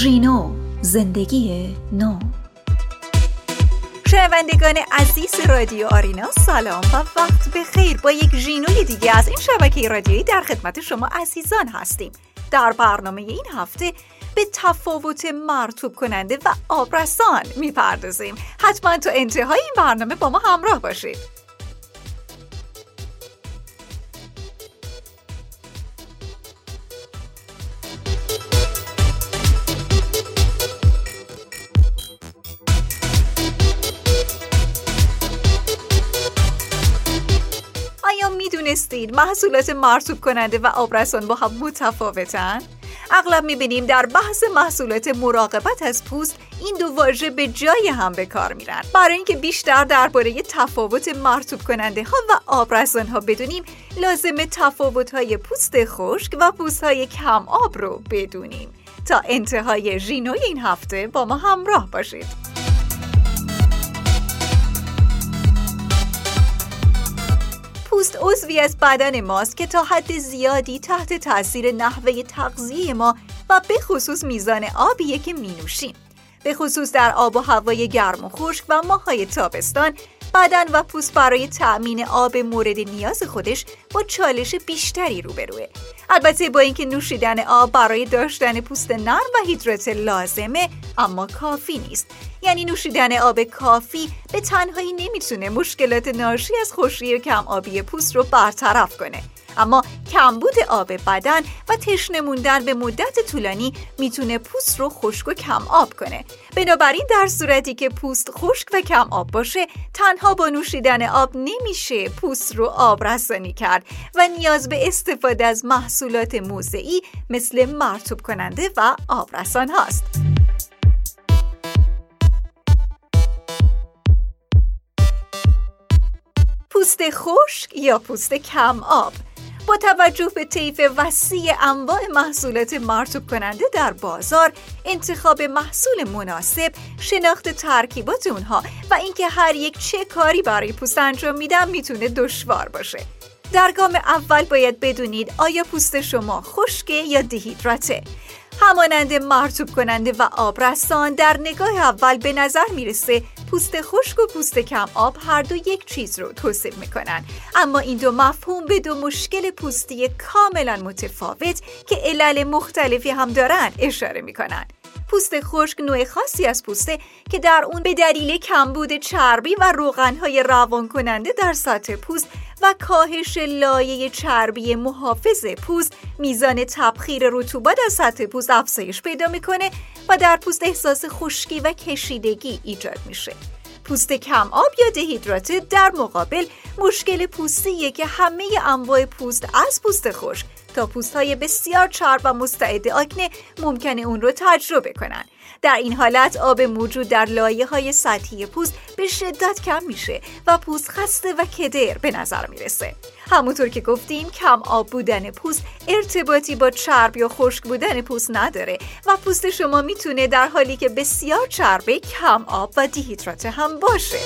ژینو زندگی نو شنوندگان عزیز رادیو آرینا سلام و وقت به خیر با یک ژینوی دیگه از این شبکه رادیویی در خدمت شما عزیزان هستیم. در برنامه این هفته به تفاوت مرتوب کننده و آبرسان می‌پردازیم. حتما تا انتهای این برنامه با ما همراه باشید. می‌دونستید محصولات مرتوب کننده و آبرسان با هم متفاوتن؟ اغلب می‌بینیم در بحث محصولات مراقبت از پوست این دو واژه به جای هم به کار میرن. برای اینکه بیشتر درباره تفاوت مرتوب کننده ها و آبرسان ها بدونیم لازم تفاوت های پوست خشک و پوست های کم آب رو بدونیم. تا انتهای ژینوی این هفته با ما همراه باشید. پوست عضوی از بدن ماست که تا حد زیادی تحت تاثیر نحوه تغذیه ما و به خصوص میزان آبیه که می نوشیم. به خصوص در آب و هوای گرم و خشک و ماهای تابستان بدن و پوست برای تأمین آب مورد نیاز خودش با چالش بیشتری روبروه. البته با اینکه نوشیدن آب برای داشتن پوست نرم و هیدرات لازمه اما کافی نیست. یعنی نوشیدن آب کافی به تنهایی نمی‌تونه مشکلات ناشی از خشکی کم آبی پوست رو برطرف کنه. اما کمبود آب بدن و تشنه موندن به مدت طولانی می‌تونه پوست رو خشک و کم آب کنه. بنابراین در صورتی که پوست خشک و کم آب باشه تنها با نوشیدن آب نمیشه پوست رو آب رسانی کرد و نیاز به استفاده از محصولات موضعی مثل مرتوب کننده و آبرسان هاست. پوست خشک یا پوست کم آب؟ با توجه به طیف وسیع انواع محصولات مرتوب کننده در بازار انتخاب محصول مناسب شناخت ترکیبات اونها و اینکه هر یک چه کاری برای پوست انجام میدن می‌تونه دشوار باشه. در گام اول باید بدونید آیا پوست شما خشکه یا دیهیدراته همانند مرتوب کننده و آبرسان در نگاه اول به نظر می‌رسه پوست خشک و پوست کم آب هر دو یک چیز رو توصیف می‌کنن. اما این دو مفهوم به دو مشکل پوستی کاملا متفاوت که علل مختلفی هم دارن اشاره می‌کنن. پوست خشک نوع خاصی از پوسته که در اون به دلیل کمبود چربی و روغنهای روان کننده در سطح پوست و کاهش لایه چربی محافظ پوست میزان تبخیر رطوبت از سطح پوست افزایش پیدا می‌کنه و در پوست احساس خشکی و کشیدگی ایجاد میشه. پوست کم آب یا دهیدراته در مقابل مشکل پوستیه که همه انواع پوست از پوست خشک تا پوست های بسیار چرب و مستعد آکنه ممکنه اون رو تجربه کنن. در این حالت آب موجود در لایه های سطحی پوست به شدت کم میشه و پوست خسته و کدر به نظر می‌رسه. همونطور که گفتیم کم آب بودن پوست ارتباطی با چرب یا خشک بودن پوست نداره و پوست شما می‌تونه در حالی که بسیار چربه کم آب و دیهیدرات هم باشه.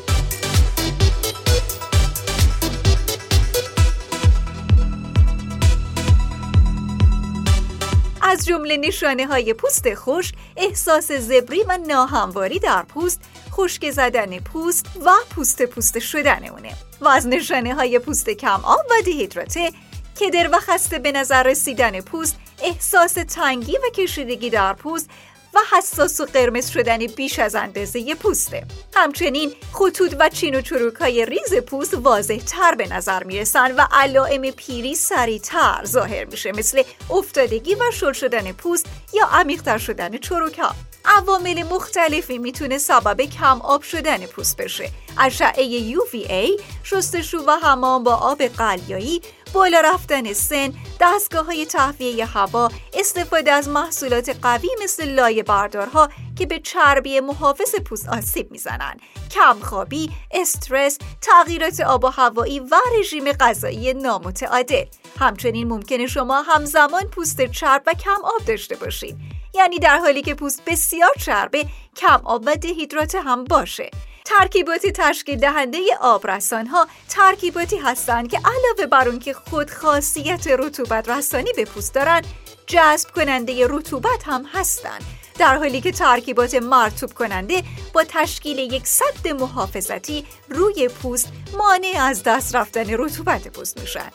جمله نشانه های پوست خشک احساس زبری و ناهمواری در پوست خشک زدن پوست و پوست پوست شدن اونه و از نشانه های پوست کم آب و دیهیدراته کدر و خسته به نظر رسیدن پوست احساس تنگی و کشیدگی در پوست و حساس و قرمز شدن بیش از اندازه پوسته. همچنین خطوط و چین و چروک های ریز پوست واضح تر به نظر می‌رسن و علائم پیری سریعتر ظاهر میشه مثل افتادگی و شل شدن پوست یا عمیقتر شدن چروک ها عوامل مختلفی می‌تونه سبب کم آب شدن پوست بشه. اشعه UVA شستشو و حمام با آب قلیایی بالا رفتن سن دستگاه های تهویه هوا استفاده از محصولات قوی مثل لایه بردارها که به چربی محافظ پوست آسیب می‌زنند کمخوابی استرس تغییرات آب و هوایی و رژیم غذایی نامتعادل. همچنین ممکنه شما همزمان پوست چرب و کم آب داشته باشید یعنی در حالی که پوست بسیار چربه کم آب و دهیدرات هم باشه. ترکیبات تشکیل دهنده آبرسان ها ترکیباتی هستند که علاوه بر اون که خود خاصیت رطوبت رسانی به پوست دارن جذب کننده رطوبت هم هستند در حالی که ترکیبات مرتوب کننده با تشکیل یک صد محافظتی روی پوست مانع از دست رفتن رطوبت پوست میشن.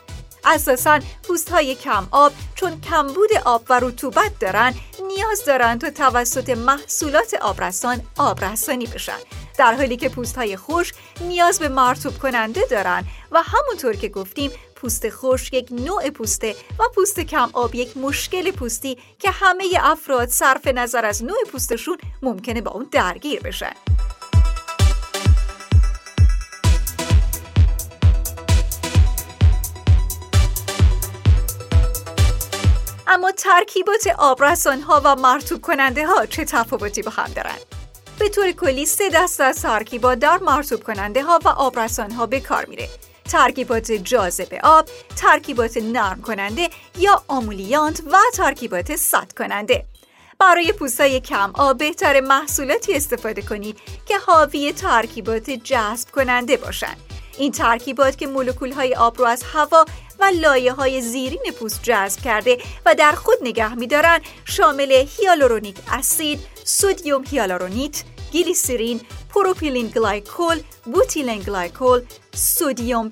اساسا پوست های کم آب چون کمبود آب و رطوبت دارن نیاز دارن تا توسط محصولات آبرسان آبرسانی بشن. در حالی که پوست های خشک نیاز به مرتوب کننده دارن و همونطور که گفتیم پوست خشک یک نوع پوسته و پوست کم آب یک مشکل پوستی که همه افراد صرف نظر از نوع پوستشون ممکنه با اون درگیر بشن اما ترکیبات آبرسان ها و مرتوب کننده ها چه تفاوتی با هم دارند؟ به طور کلی سه دست از ترکیبات مرتوب کننده ها و آبرسان ها به کار میره ترکیبات جاذب آب، ترکیبات نرم کننده یا آمولیانت و ترکیبات سد کننده برای پوستای کم آب بهتر محصولاتی استفاده کنید که حاوی ترکیبات جذب کننده باشند. این ترکیبات که مولکول های آب رو از هوا و لایه های زیرین پوست جذب کرده و در خود نگه میدارن شامل hyaluronic acid، sodium hyaluronate، گلیسرین، propylene glycol، butylene glycol، sodium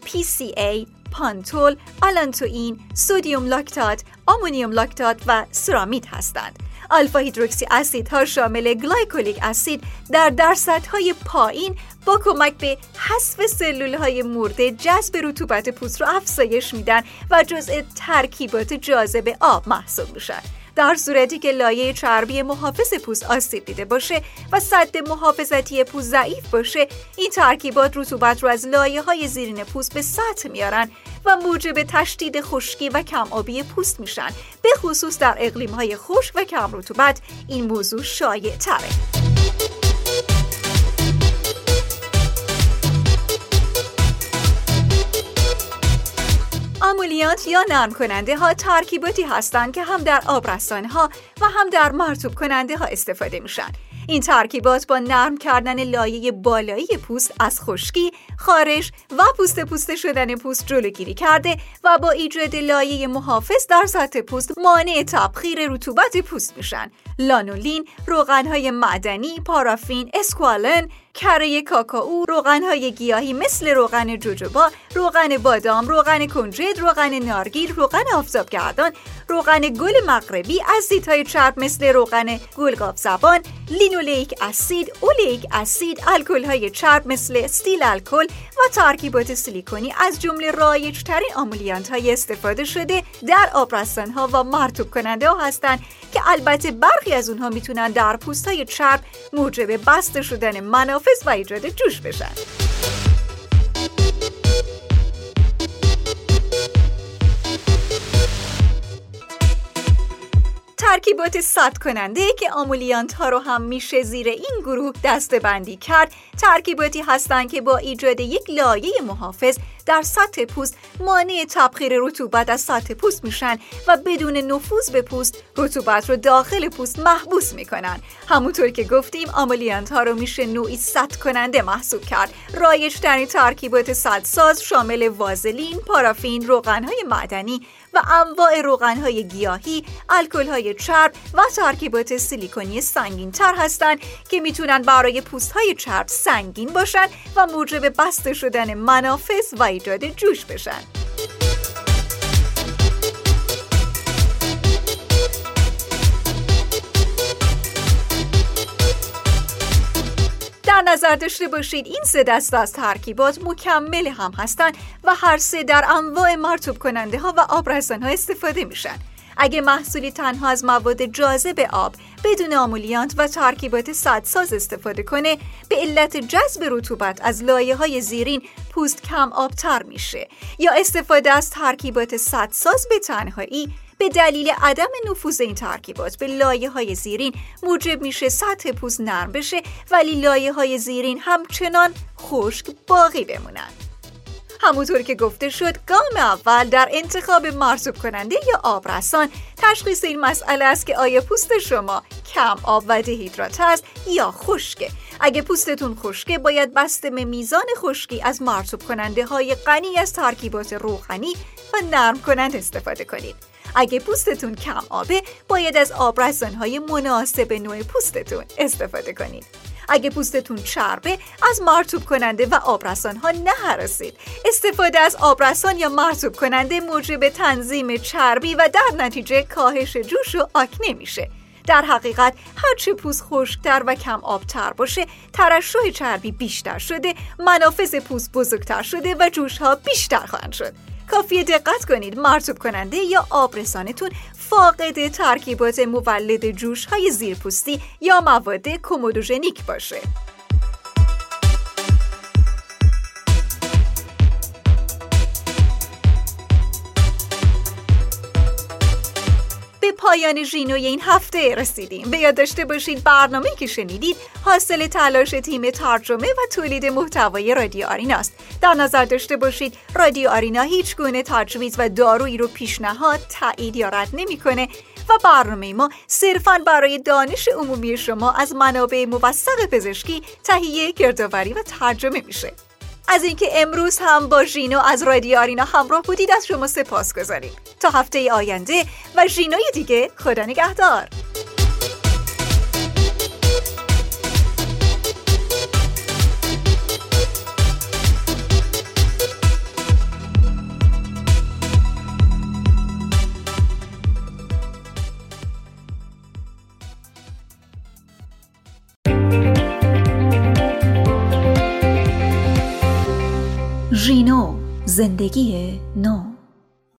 PCA، panthenol، allantoin، sodium lactate، ammonium lactate و ceramide هستند. alpha hydroxy acid ها شامل glycolic acid در درصدهای پایین با کمک به حذف سلول های مرده جذب رطوبت پوست رو افزایش میدن و جزء ترکیبات جاذب آب محسوب میشن. در صورتی که لایه چربی محافظ پوست آسیب دیده باشه و صد محافظتی پوست ضعیف باشه این ترکیبات رطوبت رو از لایه های زیرین پوست به سطح میارن و موجب تشدید خشکی و کم آبی پوست میشن به خصوص در اقلیم های خشک و کم رطوبت. این موضوع شایع تره آمولیانت یا نرم کننده ها ترکیباتی هستند که هم در آبرسان ها و هم در مرتوب کننده ها استفاده میشن این ترکیبات با نرم کردن لایه بالایی پوست از خشکی، خارش و پوست پوست شدن پوست جلوگیری کرده و با ایجاد لایه محافظ در سطح پوست مانع تبخیر رطوبت پوست میشن. لانولین، روغنهای معدنی، پارافین، اسکوالن، کره کاکائو، روغنهای گیاهی مثل روغن جوجوبا، روغن بادام، روغن کنجد، روغن نارگیل، روغن آفتابگردان، روغن گل مغربی، اسیدهای چرب مثل روغن گل گاوزبان، linoleic acid، oleic acid، الکل‌های چرب مثل cetyl alcohol و ترکیبات سیلیکونی از جمله رایجترین emollient های استفاده شده در آبرسان ها و مرطوب کننده ها هستند که البته برخی از اونها می‌تونن در پوست های چرب موجب بسته شدن منافذ و ایجاد جوش بشن. ترکیبات سد کننده که آمولیانت ها رو هم میشه زیر این گروه دسته بندی کرد ترکیباتی هستند که با ایجاد یک لایه محافظ در سطح پوست مانع تبخیر رطوبت از سطح پوست میشن و بدون نفوذ به پوست رطوبت رو داخل پوست محبوس می‌کنن. همونطور که گفتیم آمولیانت ها رو میشه نوعی سد کننده محسوب کرد. رایج ترین ترکیبات سدساز شامل وازلین، پارافین، روغن های معدنی و انواع روغن های گیاهی، الکل های چرب و ترکیبات سیلیکونی سنگین تر هستند که می‌تونن برای پوست های چرب سنگین باشن و موجب بسته شدن منافذ و ایجاد جوش بشن. نظر داشته باشید. این سه دست از ترکیبات مکمل هم هستند و هر سه در انواع مرتوب کننده ها و آبرسان ها استفاده میشن. اگه محصولی تنها از مواد جاذب آب بدون آمولیانت و ترکیبات سدساز استفاده کنه به علت جذب رطوبت از لایه های زیرین پوست کم آبتر میشه. یا استفاده از ترکیبات سدساز به تنهایی به دلیل عدم نفوذ این ترکیبات به لایه های زیرین موجب میشه سطح پوست نرم بشه ولی لایه های زیرین همچنان خشک باقی بمونن. همونطور که گفته شد گام اول در انتخاب مرسوب کننده یا آبرسان تشخیص این مسئله است که آیا پوست شما کم آب و دهیدرات است یا خشکه. اگه پوستتون خشکه باید بسته به میزان خشکی از مرسوب کننده های غنی از ترکیبات روغنی و نرم کنند استفاده کنید. اگه پوستتون کم آبه باید از آبرسانهای مناسب نوع پوستتون استفاده کنید. اگه پوستتون چربه از مرتوب کننده و آبرسان ها نهرسید. استفاده از آبرسان یا مرتوب کننده موجب تنظیم چربی و در نتیجه کاهش جوش و آکنه میشه. در حقیقت هرچه پوست خشکتر و کم آبتر باشه ترشح چربی بیشتر شده منافذ پوست بزرگتر شده و جوش ها بیشتر خواهند شد. کافی دقت کنید. مرتوب کننده یا آبرسانتون فاقد ترکیبات مولد جوش های زیرپوستی یا مواد کومودوژنیک باشه. پایان ژینوی این هفته رسیدیم. به یاد داشته باشید برنامه که شنیدید حاصل تلاش تیم ترجمه و تولید محتوای رادیو آریناست. در نظر داشته باشید. رادیو آرینا هیچ گونه تجویز و دارویی رو پیشنهاد تایید یا رد نمی‌کنه و برنامه ما صرفا برای دانش عمومی شما از منابع موثق پزشکی تهیه گردآوری و ترجمه میشه. از اینکه امروز هم با ژینو از رادیو آرینا همراه بودید از شما سپاس گذاریم تا هفته آینده و ژینوی دیگه خدا نگهدار. زندگی نو.